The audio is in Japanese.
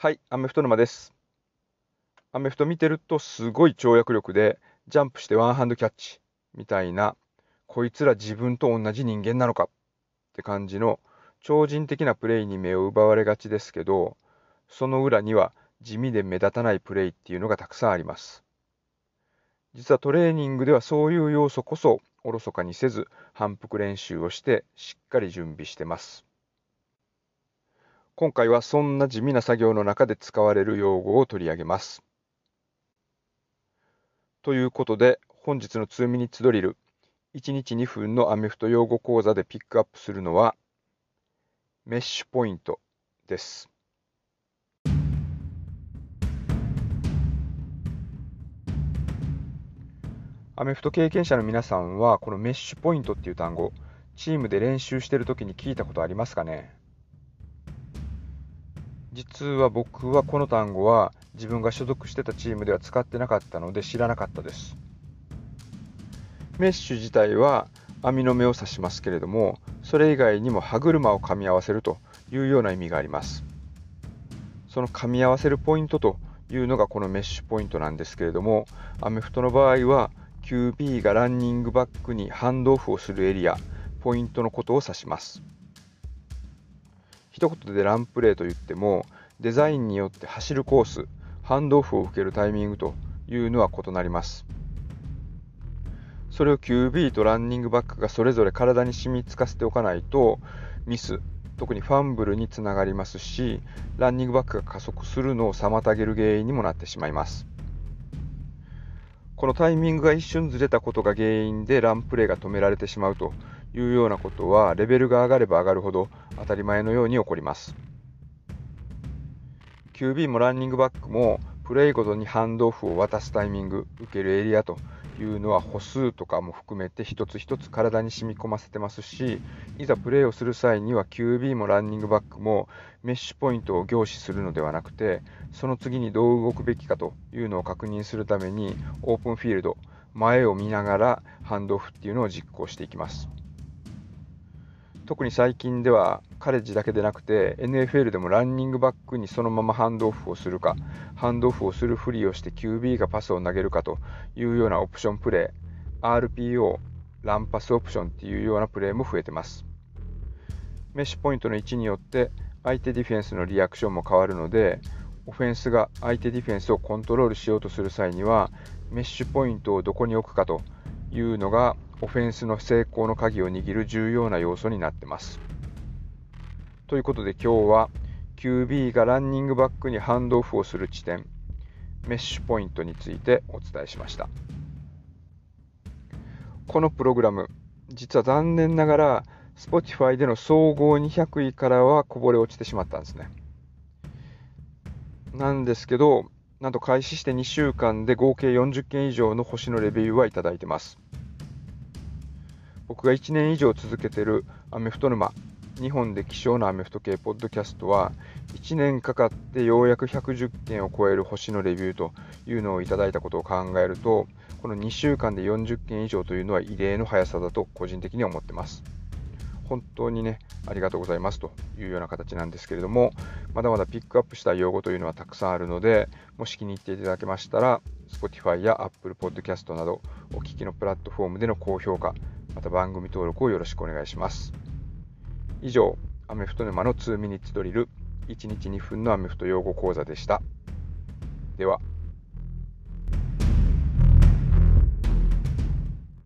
はい、アメフト沼です。アメフト見てるとすごい跳躍力でジャンプしてワンハンドキャッチみたいな、こいつら自分と同じ人間なのかって感じの超人的なプレイに目を奪われがちですけど、その裏には地味で目立たないプレイっていうのがたくさんあります。実はトレーニングではそういう要素こそおろそかにせず反復練習をしてしっかり準備してます。今回はそんな地味な作業の中で使われる用語を取り上げます。ということで本日の2ミニッツドリル1日2分のアメフト用語講座でピックアップするのはメッシュポイントです。アメフト経験者の皆さんはこのメッシュポイントっていう単語チームで練習してる時に聞いたことありますかね？実は僕はこの単語は自分が所属してたチームでは使ってなかったので知らなかったです。メッシュ自体は網の目を指しますけれどもそれ以外にも歯車を噛み合わせるというような意味があります。その噛み合わせるポイントというのがこのメッシュポイントなんですけれどもアメフトの場合は QB がランニングバックにハンドオフをするエリアポイントのことを指します。一言でランプレーといってもデザインによって走るコースハンドオフを受けるタイミングというのは異なります。それを QB とランニングバックがそれぞれ体に染みつかせておかないとミス特にファンブルにつながりますしランニングバックが加速するのを妨げる原因にもなってしまいます。このタイミングが一瞬ずれたことが原因でランプレーが止められてしまうというようなことはレベルが上がれば上がるほど当たり前のように起こります。QB もランニングバックもプレイごとにハンドオフを渡すタイミング受けるエリアというのは歩数とかも含めて一つ一つ体に染み込ませてますしいざプレーをする際には QB もランニングバックもメッシュポイントを凝視するのではなくてその次にどう動くべきかというのを確認するためにオープンフィールド前を見ながらハンドオフっていうのを実行していきます。特に最近ではカレッジだけでなくて NFL でもランニングバックにそのままハンドオフをするかハンドオフをするふりをして QB がパスを投げるかというようなオプションプレー RPO ランパスオプションっていうようなプレーも増えてます。メッシュポイントの位置によって相手ディフェンスのリアクションも変わるのでオフェンスが相手ディフェンスをコントロールしようとする際にはメッシュポイントをどこに置くかというのがオフェンスの成功の鍵を握る重要な要素になってます。ということで今日は QB がランニングバックにハンドオフをする地点メッシュポイントについてお伝えしました。このプログラム実は残念ながら Spotify での総合200位からはこぼれ落ちてしまったんですね。なんですけどなんと開始して2週間で合計40件以上の星のレビューはいただいてます。僕が1年以上続けてるアメフト沼、日本で希少なアメフト系ポッドキャストは、1年かかってようやく110件を超える星のレビューというのをいただいたことを考えると、この2週間で40件以上というのは異例の速さだと個人的に思ってます。本当にね、ありがとうございますというような形なんですけれども、まだまだピックアップした用語というのはたくさんあるので、もし気に入っていただけましたら、Spotify や Apple Podcast などお聞きのプラットフォームでの高評価、また番組登録をよろしくお願いします。以上、アメフト沼の2ミニッツドリル、1日2分のアメフト用語講座でした。では。